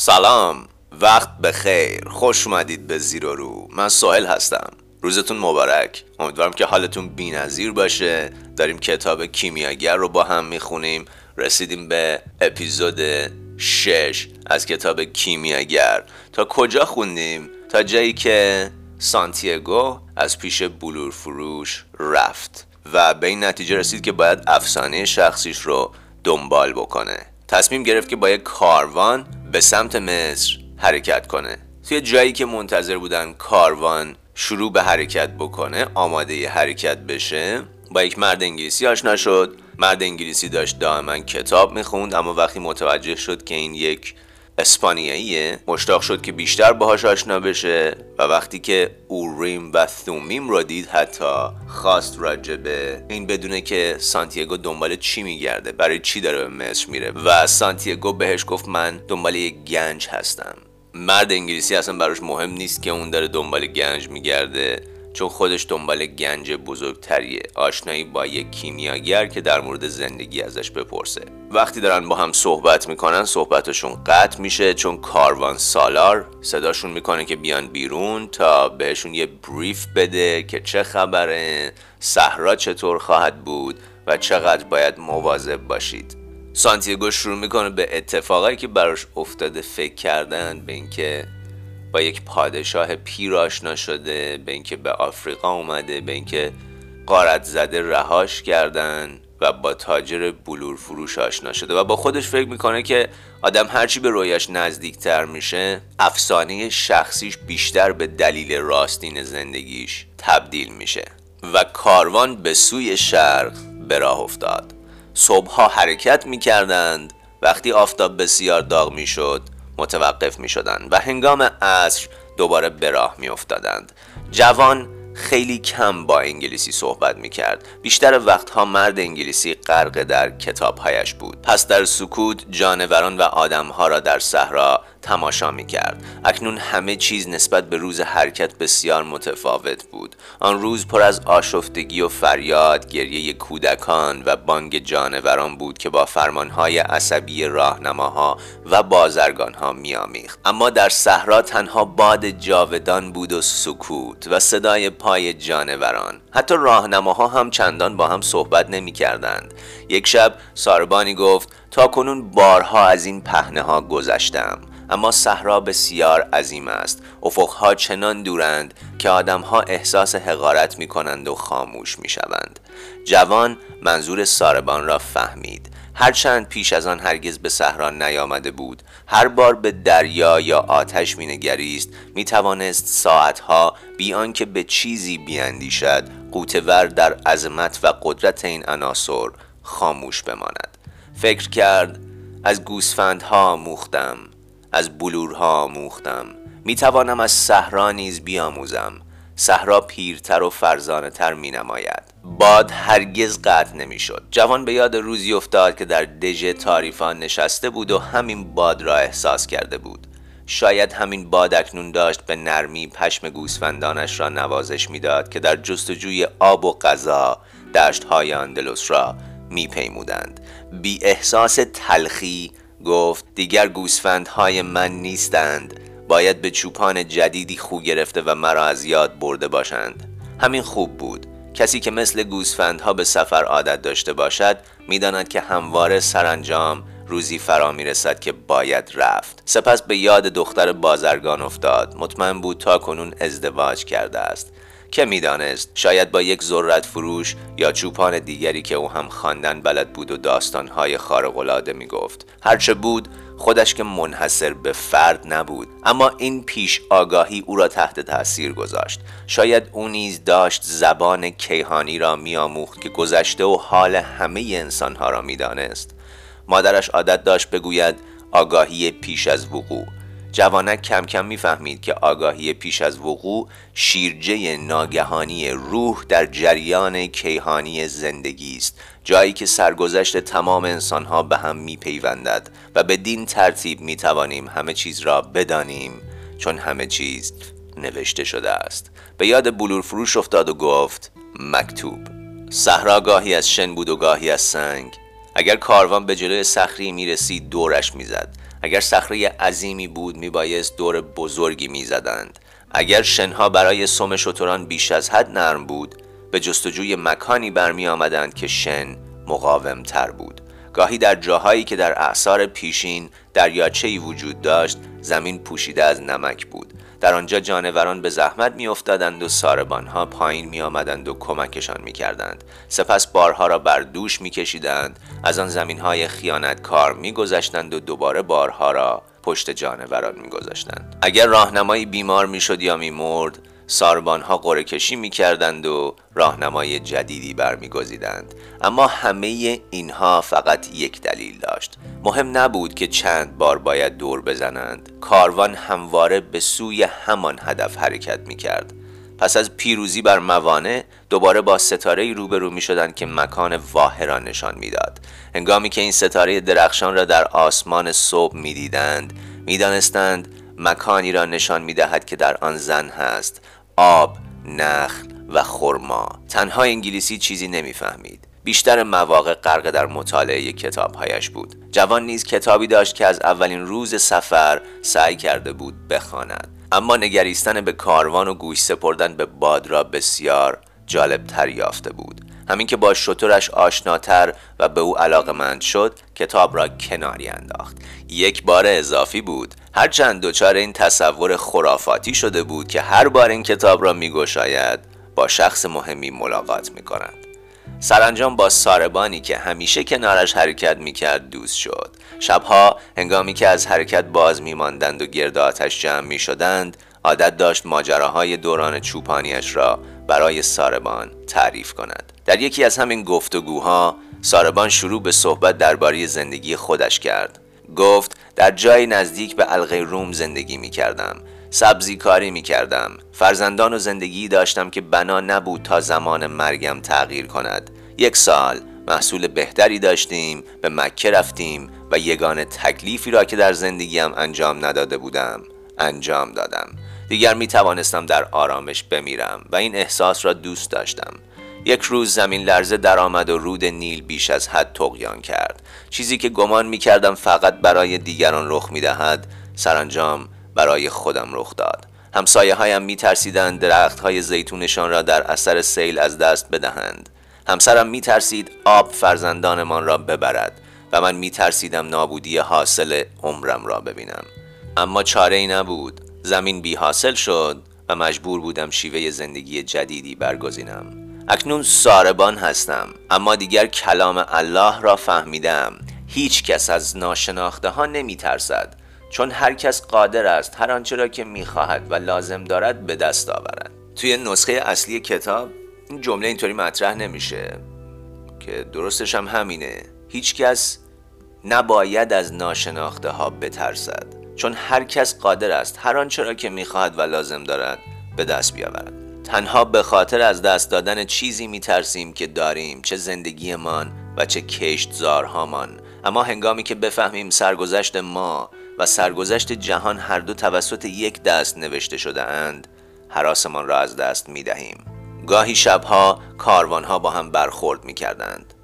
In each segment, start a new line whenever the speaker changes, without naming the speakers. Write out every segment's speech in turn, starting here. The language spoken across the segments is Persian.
سلام وقت بخیر خوش اومدید به زیرو رو. من ساحل هستم. روزتون مبارک. امیدوارم که حالتون بینظیر باشه. داریم کتاب کیمیاگر رو با هم می‌خونیم. رسیدیم به اپیزود 6 از کتاب کیمیاگر. تا کجا خوندیم؟ تا جایی که سانتیاگو از پیش بلور فروش رفت و به این نتیجه رسید که باید افسانه شخصیش رو دنبال بکنه. تصمیم گرفت که با یک کاروان به سمت مصر حرکت کنه. توی جایی که منتظر بودن کاروان شروع به حرکت بکنه آماده حرکت بشه با یک مرد انگلیسی آشنا شد. مرد انگلیسی داشت دائما کتاب می‌خوند اما وقتی متوجه شد که این یک اسپانیاییه. مشتاق شد که بیشتر باهاش آشنا بشه و وقتی که اوریم و ثومیم رو دید حتی خواست راجبه این بدونه که سانتیاگو دنبال چی میگرده برای چی داره به مصر میره. و سانتیاگو بهش گفت من دنبال یک گنج هستم. مرد انگلیسی اصلا براش مهم نیست که اون داره دنبال گنج میگرده. چون خودش دنبال گنج بزرگتریه. آشنایی با یک کیمیاگر که در مورد زندگی ازش بپرسه. وقتی دارن با هم صحبت می‌کنن صحبتشون قطع میشه چون کاروان سالار صداشون می‌کنه که بیان بیرون تا بهشون یه بریف بده که چه خبره صحرا چطور خواهد بود و چقدر باید مواظب باشید. سانتیاگو شروع می‌کنه به اتفاقایی که براش افتاده فکر کردن به اینکه با یک پادشاه پیر آشنا شده به اینکه به آفریقا اومده به اینکه قارت زده رهاش کردن و با تاجر بلور فروش آشنا شده و با خودش فکر می‌کنه که آدم هرچی به رویاش نزدیکتر میشه افسانه شخصیش بیشتر به دلیل راستین زندگیش تبدیل میشه و کاروان به سوی شرق به راه افتاد. صبحها حرکت می‌کردند. وقتی آفتاب بسیار داغ می‌شد متوقف می شدند و هنگام عصر دوباره به راه می افتادند. جوان خیلی کم با انگلیسی صحبت می کرد بیشتر وقتها مرد انگلیسی غرق در کتابهایش بود پس در سکوت جانوران و آدمها را در صحرا تماشا می کرد اکنون همه چیز نسبت به روز حرکت بسیار متفاوت بود. آن روز پر از آشفتگی و فریاد گریه کودکان و بانگ جانوران بود که با فرمانهای عصبی راهنماها و بازرگانها میآمیخت. اما در صحرا تنها باد جاودان بود و سکوت و صدای پای جانوران. حتی راهنماها هم چندان با هم صحبت نمی کردند. یک شب ساربانی گفت تا کنون بارها از این پهنه ها گذشتم. اما صحرا بسیار عظیم است. افقها چنان دورند که آدمها احساس حقارت می کنند و خاموش می شوند جوان منظور ساربان را فهمید. هرچند پیش از آن هرگز به صحرا نیامده بود هر بار به دریا یا آتش مینگریست می توانست ساعتها بی آنکه به چیزی بیاندیشد قوتور در عظمت و قدرت این عناصر خاموش بماند. فکر کرد از گوسفندها موختم. از بلورها موختم می توانم از صحرا نیز بیاموزم. صحرا پیرتر و فرزانه تر می نماید باد هرگز قطع نمی شد جوان به یاد روزی افتاد که در دژ تاریفان نشسته بود و همین باد را احساس کرده بود. شاید همین باد اکنون داشت به نرمی پشم گوسفندانش را نوازش می‌داد که در جستجوی آب و غذا دشتهای اندلس را میپیمودند. بی احساس تلخی گفت دیگر گوسفندهای من نیستند. باید به چوپان جدیدی خو گرفته و مرا از یاد برده باشند. همین خوب بود. کسی که مثل گوسفندها به سفر عادت داشته باشد می‌داند که همواره سرانجام روزی فرا می رسد که باید رفت. سپس به یاد دختر بازرگان افتاد. مطمئن بود تا کنون ازدواج کرده است. که می‌دانست شاید با یک ذرت فروش یا چوپان دیگری که او هم خواندن بلد بود و داستانهای خارق‌العاده می‌گفت. هرچه بود خودش که منحصر به فرد نبود. اما این پیش آگاهی او را تحت تاثیر گذاشت. شاید او نیز داشت زبان کیهانی را میآموخت که گذشته و حال همه انسانها را می‌دانست. مادرش عادت داشت بگوید آگاهی پیش از وقوع. جوانک کم کم می‌فهمید که آگاهی پیش از وقوع شیرجه ناگهانی روح در جریان کیهانی زندگی است. جایی که سرگذشت تمام انسانها به هم میپیوندد و بدین ترتیب می‌توانیم همه چیز را بدانیم چون همه چیز نوشته شده است. به یاد بلور فروش افتاد و گفت مکتوب. صحرا گاهی از شن بود و گاهی از سنگ. اگر کاروان به جلوی صخری می‌رسید دورش می‌زد. اگر صخره عظیمی بود میبایست دور بزرگی می‌زدند. اگر شنها برای سم شتران بیش از حد نرم بود به جستجوی مکانی برمی آمدند که شن مقاوم تر بود. گاهی در جاهایی که در اعثار پیشین دریاچه‌ای وجود داشت زمین پوشیده از نمک بود. در آنجا جانوران به زحمت میافتادند و ساربانها پایین می آمدند و کمکشان می کردند. سپس بارها را بر دوش می کشیدند از آن زمین های خیانت کار می گذشتند و دوباره بارها را پشت جانوران می گذاشتند. اگر راهنمایی بیمار می شد یا می مرد ساربان ها قره کشی می کردند و راهنمای جدیدی برمیگزیدند. اما همه اینها فقط یک دلیل داشت. مهم نبود که چند بار باید دور بزنند. کاروان همواره به سوی همان هدف حرکت می کرد پس از پیروزی بر موانع دوباره با ستاره روبرو می شدند که مکان واحه را نشان می‌داد. هنگامی که این ستاره درخشان را در آسمان صبح می دیدند می دانستند مکانی را نشان می دهد که در آن زن هست. آب، نخل و خرما. تنها انگلیسی چیزی نمی‌فهمید. بیشتر مواقع غرق در مطالعه کتابهایش بود. جوان نیز کتابی داشت که از اولین روز سفر سعی کرده بود بخواند. اما نگریستن به کاروان و گوش سپردن به باد را بسیار جالب تر یافته بود. همین که با شطورش آشناتر و به او علاقمند شد کتاب را کناری انداخت. یک بار اضافی بود هرچند دچار این تصور خرافاتی شده بود که هر بار این کتاب را میگشاید با شخص مهمی ملاقات می کند. سرانجام با ساربانی که همیشه کنارش حرکت می‌کرد دوست شد. شبها هنگامی که از حرکت باز میماندند و گرد آتش جمع می شدند عادت داشت ماجراهای دوران چوپانیش را برای ساربان تعریف کند. در یکی از همین گفتگوها ساربان شروع به صحبت درباره زندگی خودش کرد. گفت در جای نزدیک به روم زندگی می کردم سبزی کاری می کردم فرزندان و زندگی داشتم که بنا نبود تا زمان مرگم تغییر کند. یک سال محصول بهتری داشتیم به مکه رفتیم و یگان تکلیفی را که در زندگیم انجام نداده بودم انجام دادم. دیگر می توانستم در آرامش بمیرم و این احساس را دوست داشتم. یک روز زمین لرزه درآمد و رود نیل بیش از حد تقیان کرد. چیزی که گمان می کردم فقط برای دیگران رخ می دهد سرانجام برای خودم رخ داد. همسایه هایم می ترسیدند درخت های زیتونشان را در اثر سیل از دست بدهند. همسرم می ترسید آب فرزندانمان را ببرد و من می ترسیدم نابودی حاصل عمرم را ببینم. اما چاره ای نبود. زمین بی حاصل شد و مجبور بودم شیوه زندگی جدیدی برگزینم. اکنون ساربان هستم اما دیگر کلام الله را فهمیدم. هیچ کس از ناشناخته ها نمی ترسد چون هر کس قادر است هر آنچه را که می خواهد و لازم دارد به دست آورد. توی نسخه اصلی کتاب این جمله اینطوری مطرح نمیشه که درستش هم همینه. هیچ کس نباید از ناشناخته ها بترسد چون هر کس قادر است هر آنچه را که می‌خواهد و لازم دارد به دست بیاورد. تنها به خاطر از دست دادن چیزی میترسیم که داریم چه زندگیمان و چه کشتزارهامان. اما هنگامی که بفهمیم سرگذشت ما و سرگذشت جهان هر دو توسط یک دست نوشته شده اند حراسمان را از دست می دهیم گاهی شبها کاروانها با هم برخورد می کردند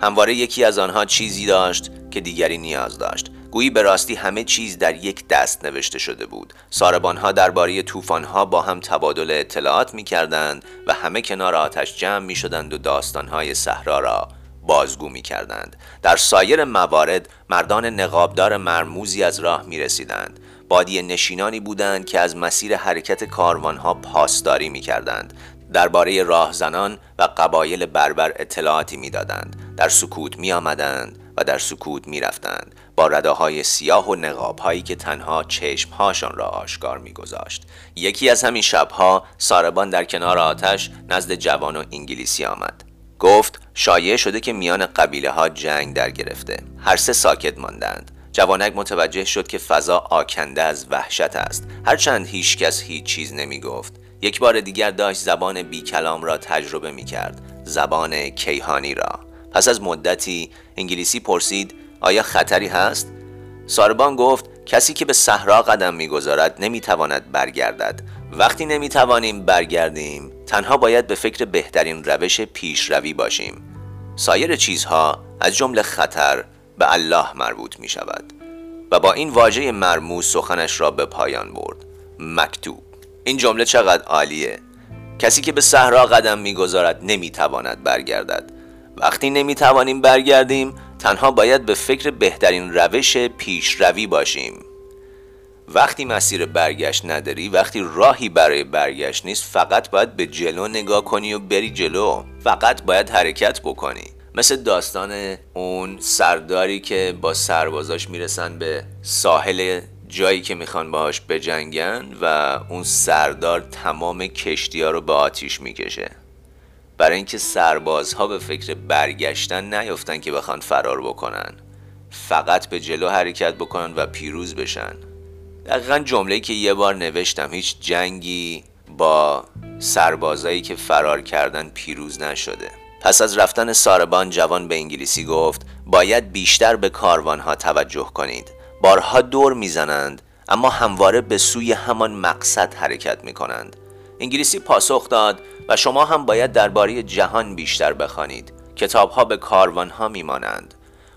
همواره یکی از آنها چیزی داشت که دیگری نیاز داشت. گویی به راستی همه چیز در یک دست نوشته شده بود ساربانها درباره طوفانها با هم تبادل اطلاعات می کردند و همه کنار آتش جمع می شدند و داستانهای صحرا را بازگو می کردند. در سایر موارد مردان نقابدار مرموزی از راه می رسیدند. بادی نشینانی بودند که از مسیر حرکت کاروانها پاسداری می کردند. درباره راهزنان و قبایل بربر اطلاعاتی می‌دادند در سکوت می آمدند و در سکوت می رفتند رداهای سیاه و نقابهایی که تنها چشمهاشان را آشکار می گذاشت. یکی از همین شبها ساربان در کنار آتش نزد جوان و انگلیسی آمد. گفت شایع شده که میان قبیله ها جنگ در گرفته. هر سه ساکت ماندند. جوانک متوجه شد که فضا آکنده از وحشت است. هرچند هیچ کس هیچ چیز نمی گفت یک بار دیگر داشت زبان بی کلام را تجربه می کرد زبان کیهانی را. پس از مدتی انگلیسی پرسید آیا خطری هست؟ ساربان گفت کسی که به صحرا قدم می‌گذارد نمی‌تواند برگردد. وقتی نمی‌توانیم برگردیم تنها باید به فکر بهترین روش پیشروی باشیم. سایر چیزها از جمله خطر به الله مربوط می شود و با این واژه مرموز سخنش را به پایان برد. مکتوب این جمله چقدر عالیه. کسی که به صحرا قدم می‌گذارد نمی‌تواند برگردد. وقتی نمی‌توانیم برگردیم تنها باید به فکر بهترین روش پیشروی باشیم. وقتی مسیر برگشت نداری وقتی راهی برای برگشت نیست فقط باید به جلو نگاه کنی و بری جلو. فقط باید حرکت بکنی. مثل داستان اون سرداری که با سربازاش می‌رسن به ساحل جایی که می‌خوان باهاش بجنگن و اون سردار تمام کشتی ها رو به آتیش می‌کشه. برای اینکه سربازها به فکر برگشتن نیفتن که بخوان فرار بکنن. فقط به جلو حرکت بکنن و پیروز بشن. دقیقا جمله که یه بار نوشتم هیچ جنگی با سربازایی که فرار کردن پیروز نشده. پس از رفتن ساربان جوان به انگلیسی گفت باید بیشتر به کاروانها توجه کنید. بارها دور می‌زنند اما همواره به سوی همان مقصد حرکت می کنند انگلیسی پاسخ داد و شما هم باید درباره جهان بیشتر بخوانید. کتابها به کاروانها میمانند.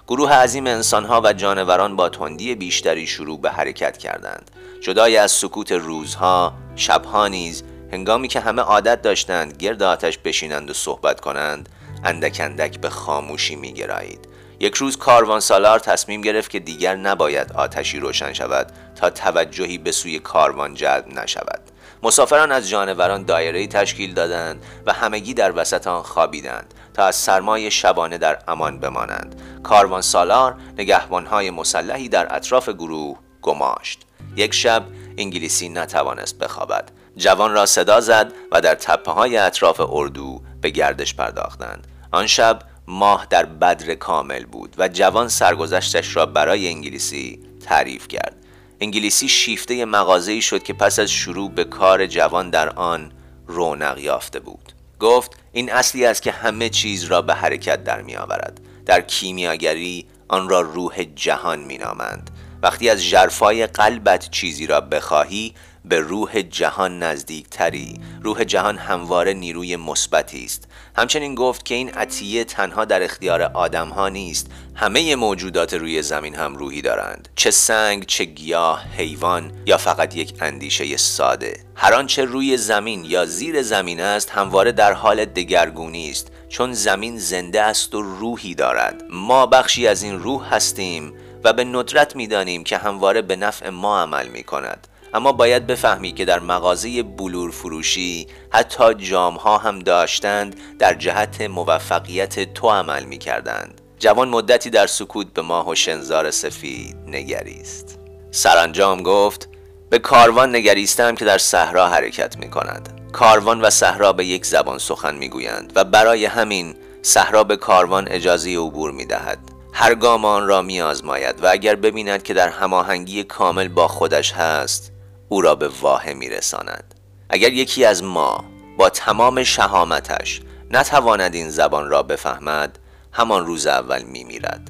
گروه عظیم انسانها و جانوران با تندی بیشتری شروع به حرکت کردند. جدای از سکوت روزها شبها نیز هنگامی که همه عادت داشتند گرد آتش بشینند و صحبت کنند اندک اندک به خاموشی میگرایید. یک روز کاروان سالار تصمیم گرفت که دیگر نباید آتشی روشن شود تا توجهی به سوی کاروان جلب نشود. مسافران از جانوران دایره تشکیل دادند و همگی در وسط آن خوابیدند تا از سرمای شبانه در امان بمانند. کاروان سالار نگهبانهای مسلحی در اطراف گروه گماشت. یک شب انگلیسی نتوانست بخوابد. جوان را صدا زد و در تپه های اطراف اردو به گردش پرداختند. آن شب ماه در بدر کامل بود و جوان سرگذشتش را برای انگلیسی تعریف کرد. انگلیسی شیفته مغازه‌ای شد که پس از شروع به کار جوان در آن رونق یافته بود. گفت این اصلی است که همه چیز را به حرکت در می آورد. در کیمیاگری آن را روح جهان می نامند. وقتی از جرفای قلبت چیزی را بخواهی به روح جهان نزدیکتری. روح جهان همواره نیروی مثبتی است. همچنین گفت که این عطیه تنها در اختیار آدم ها نیست. همه موجودات روی زمین هم روحی دارند. چه سنگ چه گیاه حیوان یا فقط یک اندیشه ساده. هر آنچه روی زمین یا زیر زمین است همواره در حال دگرگونی است. چون زمین زنده است و روحی دارد. ما بخشی از این روح هستیم و به ندرت می‌دانیم که همواره به نفع ما عمل می کند اما باید بفهمی که در مغازه بلور فروشی حتی جام ها هم داشتند در جهت موفقیت تو عمل می کردند جوان مدتی در سکوت به ماه و شنزار سفید نگریست. سرانجام گفت به کاروان نگریستم که در صحرا حرکت می کند کاروان و صحرا به یک زبان سخن می گویند و برای همین صحرا به کاروان اجازه عبور می دهد هر گام آن را می آزماید و اگر ببیند که در هماهنگی کامل با خودش هست او را به واهه میرساند. اگر یکی از ما با تمام شهامتش نتواند این زبان را بفهمد همان روز اول می میرد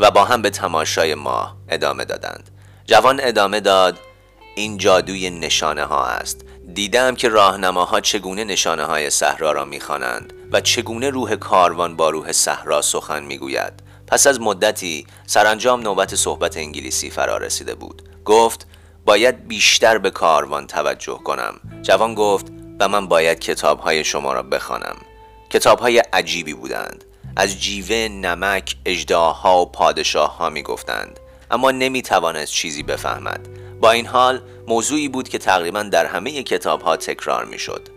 و با هم به تماشای ما ادامه دادند. جوان ادامه داد این جادوی نشانه ها است. دیدم که راهنماها چگونه نشانه های صحرا را می‌خوانند و چگونه روح کاروان با روح صحرا سخن می‌گوید. پس از مدتی سرانجام نوبت صحبت انگلیسی فرا رسیده بود. گفت باید بیشتر به کاروان توجه کنم. جوان گفت و من باید کتاب های شما را بخوانم. کتاب های عجیبی بودند. از جیوه نمک اجداها و پادشاه ها می گفتند اما نمی توانست چیزی بفهمد. با این حال موضوعی بود که تقریبا در همه کتاب ها تکرار می شد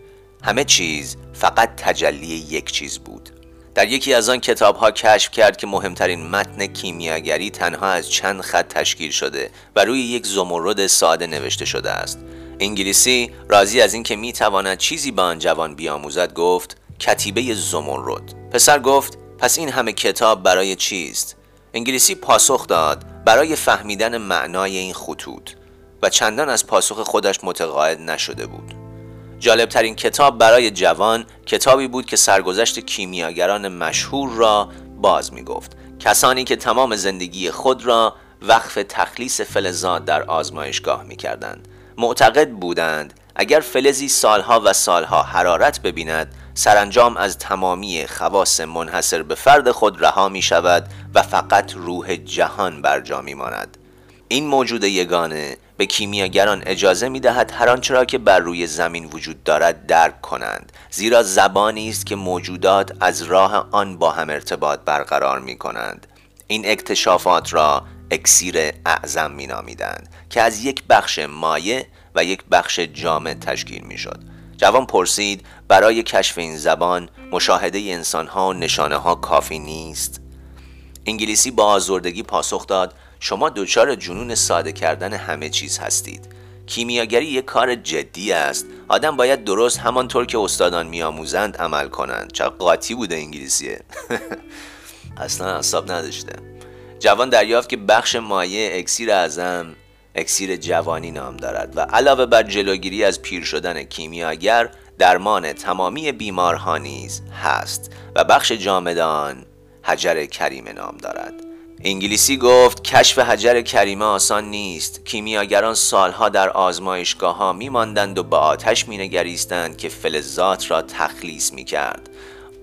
همه چیز فقط تجلی یک چیز بود. در یکی از آن کتاب ها کشف کرد که مهمترین متن کیمیاگری تنها از چند خط تشکیل شده و روی یک زمرد ساده نوشته شده است. انگلیسی راضی از اینکه می تواند چیزی به آن جوان بیاموزد گفت کتیبه زمرد. پسر گفت پس این همه کتاب برای چیست؟ انگلیسی پاسخ داد برای فهمیدن معنای این خطوط. و چندان از پاسخ خودش متقاعد نشده بود. جالبترین کتاب برای جوان کتابی بود که سرگذشت کیمیاگران مشهور را باز می گفت کسانی که تمام زندگی خود را وقف تخلیص فلزات در آزمایشگاه می کردند معتقد بودند اگر فلزی سالها و سالها حرارت ببیند سرانجام از تمامی خواص منحصر به فرد خود رها می شود و فقط روح جهان بر جا می ماند این موجود یگانه به کیمیاگران اجازه می دهد هر آنچه را که بر روی زمین وجود دارد درک کنند زیرا زبانی است که موجودات از راه آن با هم ارتباط برقرار می کنند این اکتشافات را اکسیر اعظم می نامیدند که از یک بخش مایه و یک بخش جامع تشکیل می شد جوان پرسید برای کشف این زبان مشاهده انسان ها و نشانه ها کافی نیست؟ انگلیسی با آزردگی پاسخ داد شما دچار جنون ساده کردن همه چیز هستید. کیمیاگری یک کار جدی است. آدم باید درست همانطور که استادان میآموزند عمل کنند. چه قاطی بوده انگلیسیه. اصلا حساب نداشته جوان دریافت که بخش مایه اکسیر اعظم اکسیر جوانی نام دارد و علاوه بر جلوگیری از پیر شدن کیمیاگر درمان تمامی بیمارها نیز هست و بخش جامدان حجر کریمه نام دارد. انگلیسی گفت کشف حجر کریمه آسان نیست. کیمیاگران سالها در آزمایشگاه ها می ماندند و با آتش می نگریستند که فلزات را تخلیص می کرد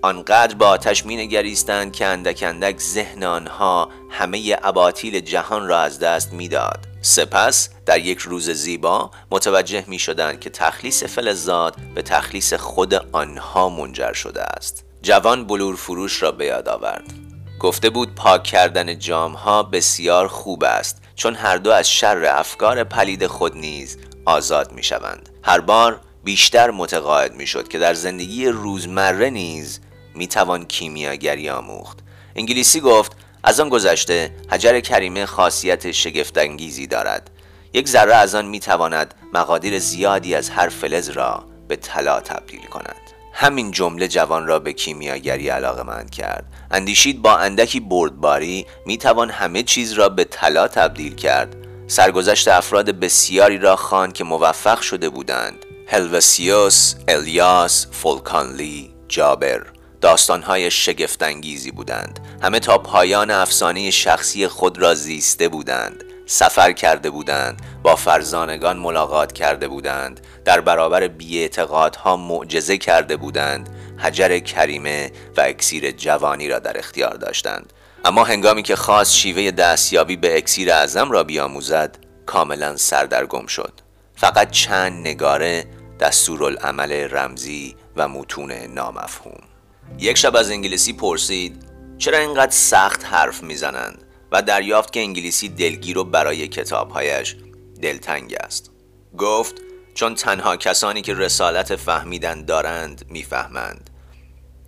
آنقدر با آتش می نگریستند که اندک اندک ذهن آنها همه اباطیل جهان را از دست می‌داد. سپس در یک روز زیبا متوجه می شدند که تخلیص فلزات به تخلیص خود آنها منجر شده است. جوان بلور فروش را به یاد آورد. گفته بود پاک کردن جام ها بسیار خوب است چون هر دو از شر افکار پلید خود نیز آزاد می شوند هر بار بیشتر متقاعد می شد که در زندگی روزمره نیز می توان کیمیاگری آموخت. انگلیسی گفت از آن گذشته حجر کریمه خاصیت شگفتانگیزی دارد. یک ذره از آن می تواند مقادیر زیادی از هر فلز را به طلا تبدیل کند. همین جمله جوان را به کیمیاگری علاقه مند کرد. اندیشید با اندکی بردباری می توان همه چیز را به طلا تبدیل کرد. سرگذشت افراد بسیاری را خان که موفق شده بودند. هلوسیوس، الیاس، فولکانلی، جابر. داستانهای شگفتانگیزی بودند. همه تا پایان افسانه شخصی خود را زیسته بودند. سفر کرده بودند با فرزانگان ملاقات کرده بودند در برابر بیاعتقادها معجزه کرده بودند حجر کریمه و اکسیر جوانی را در اختیار داشتند. اما هنگامی که خواست شیوه دستیابی به اکسیر اعظم را بیاموزد کاملا سردرگم شد. فقط چند نگاره دستورالعمل رمزی و متون نامفهوم. یک شب از انگلیسی پرسید چرا اینقدر سخت حرف می‌زنند؟ و دریافت که انگلیسی دلگیر و برای کتابهایش دلتنگ است. گفت چون تنها کسانی که رسالت فهمیدن دارند می‌فهمند.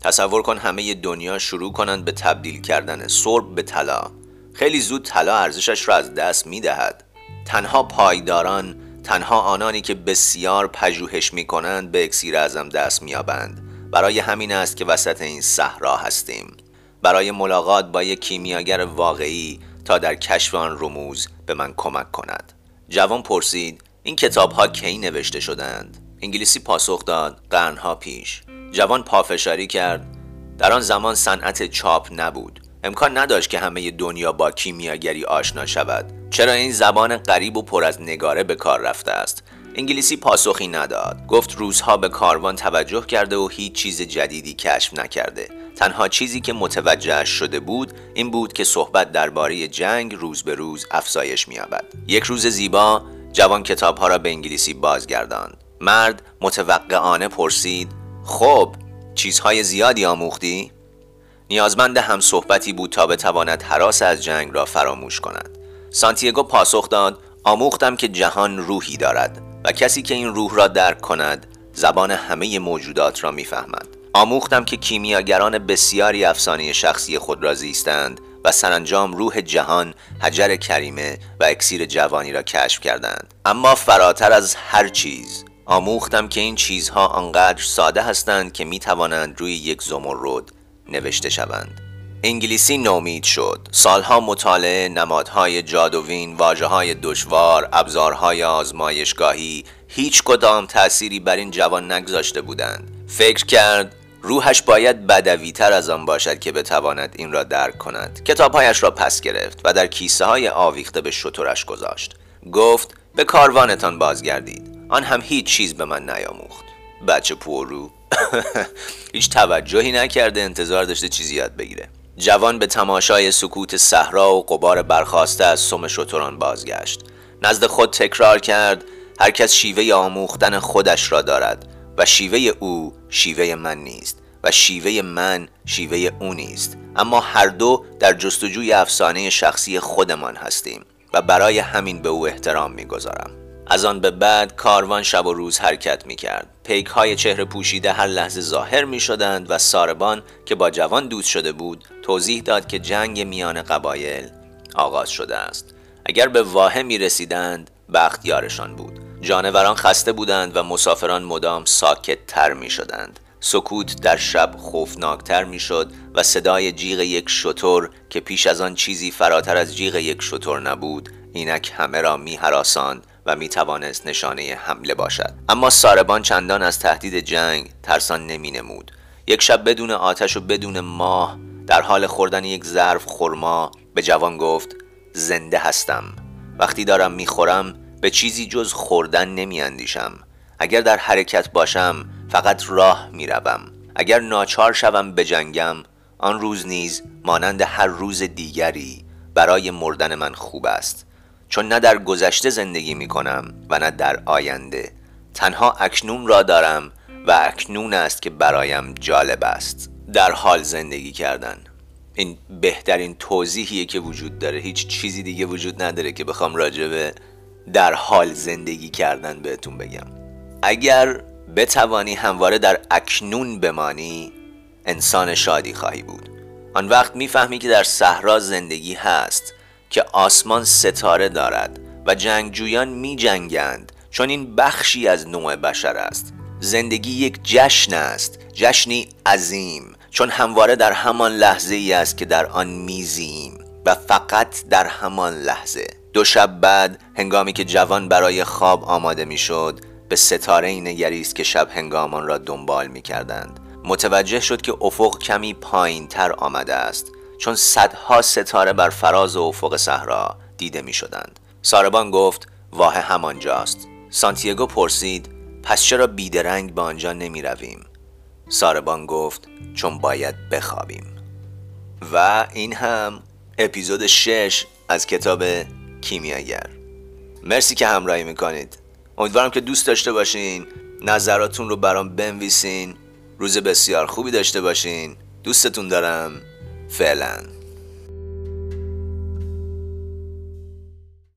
تصور کن همه دنیا شروع کنند به تبدیل کردن سرب به طلا. خیلی زود طلا ارزشش را از دست می‌دهد. تنها پایداران تنها آنانی که بسیار پژوهش می کنند به اکسیر اعظم دست میابند برای همین است که وسط این صحرا هستیم. برای ملاقات با یک کیمیاگر واقعی تا در کشف آن رموز به من کمک کند. جوان پرسید این کتاب ها کی نوشته شدند؟ انگلیسی پاسخ داد قرنها پیش. جوان پافشاری کرد در آن زمان صنعت چاپ نبود. امکان نداشت که همه دنیا با کیمیاگری آشنا شود. چرا این زبان غریب و پر از نگاره به کار رفته است؟ انگلیسی پاسخی نداد. گفت روزها به کاروان توجه کرده و هیچ چیز جدیدی کشف نکرده. تنها چیزی که متوجه شده بود این بود که صحبت درباره جنگ روز به روز افزایش می‌یابد. یک روز زیبا جوان کتابها را به انگلیسی بازگرداند. مرد متوقعانه پرسید خب چیزهای زیادی آموختی؟ نیازمند هم صحبتی بود تا بتواند حراس از جنگ را فراموش کند. سانتیاگو پاسخ داد آموختم که جهان روحی دارد و کسی که این روح را درک کند زبان همه موجودات را می‌فهمد. آموختم که کیمیاگران بسیاری افسانه شخصی خود را زیستند و سرانجام روح جهان حجر کریمه و اکسیر جوانی را کشف کردند. اما فراتر از هر چیز آموختم که این چیزها آنقدر ساده هستند که می توانند روی یک زمرد نوشته شوند. انگلیسی نومید شد. سالها مطالعه نمادهای جادوین واجه های دشوار ابزارهای آزمایشگاهی هیچ کدام تأثیری بر این جوان نگذاشته بودند. فکر کرد روحش باید بدویتر از آن باشد که بتواند این را درک کند. کتابهایش را پس گرفت و در کیسه های آویخته به شطورش گذاشت. گفت به کاروانتان بازگردید. آن هم هیچ چیز به من نیاموخت. بچه پورو هیچ توجهی نکرده انتظار داشته چیزی یاد بگیره. جوان به تماشای سکوت صحرا و قبار برخواسته از سم شتران بازگشت. نزد خود تکرار کرد هر کس شیوه آموختن خودش را دارد و شیوه او شیوه من نیست و شیوه من شیوه او نیست اما هر دو در جستجوی افسانه شخصی خودمان هستیم و برای همین به او احترام می‌گذارم از آن به بعد کاروان شب و روز حرکت می کرد. پیک های چهره پوشیده هر لحظه ظاهر می شدند و ساربان که با جوان دوست شده بود توضیح داد که جنگ میان قبایل آغاز شده است. اگر به واحه می رسیدند بخت یارشان بود. جانوران خسته بودند و مسافران مدام ساکت تر می شدند. سکوت در شب خوفناکتر می شد و صدای جیغ یک شتر که پیش از آن چیزی فراتر از جیغ یک شتر نبود اینک همه را می حراساند و می توانست نشانه حمله باشد. اما ساربان چندان از تهدید جنگ ترسان نمی نمود یک شب بدون آتش و بدون ماه در حال خوردن یک ظرف خرما به جوان گفت زنده هستم. وقتی دارم می‌خورم به چیزی جز خوردن نمی اندیشم اگر در حرکت باشم فقط راه می روم. اگر ناچار شوم به جنگم آن روز نیز مانند هر روز دیگری برای مردن من خوب است. چون نه در گذشته زندگی می کنم و نه در آینده. تنها اکنون را دارم و اکنون است که برایم جالب است. در حال زندگی کردن. این بهترین توضیحیه که وجود داره. هیچ چیزی دیگه وجود نداره که بخوام راجبه در حال زندگی کردن بهتون بگم. اگر بتوانی همواره در اکنون بمانی انسان شادی خواهی بود. آن وقت می‌فهمی که در صحرا زندگی هست که آسمان ستاره دارد و جنگجویان می جنگند چون این بخشی از نوع بشر است. زندگی یک جشن است جشنی عظیم چون همواره در همان لحظه ای است که در آن میزیم و فقط در همان لحظه. دو شب بعد هنگامی که جوان برای خواب آماده می‌شد به ستاره ای نگریست که شب هنگامان را دنبال می کردند متوجه شد که افق کمی پایین تر آمده است چون صدها ستاره بر فراز افق صحرا دیده می شدند ساربان گفت واه همانجاست. سانتیاگو پرسید پس چرا بیدرنگ به آنجا نمی رویم ساربان گفت چون باید بخوابیم. و این هم اپیزود 6 از کتاب کیمیاگر. مرسی که همراهی می‌کنید. امیدوارم که دوست داشته باشین نظراتون رو برام بنویسین روز بسیار خوبی داشته باشین. دوستتون دارم. فعلا.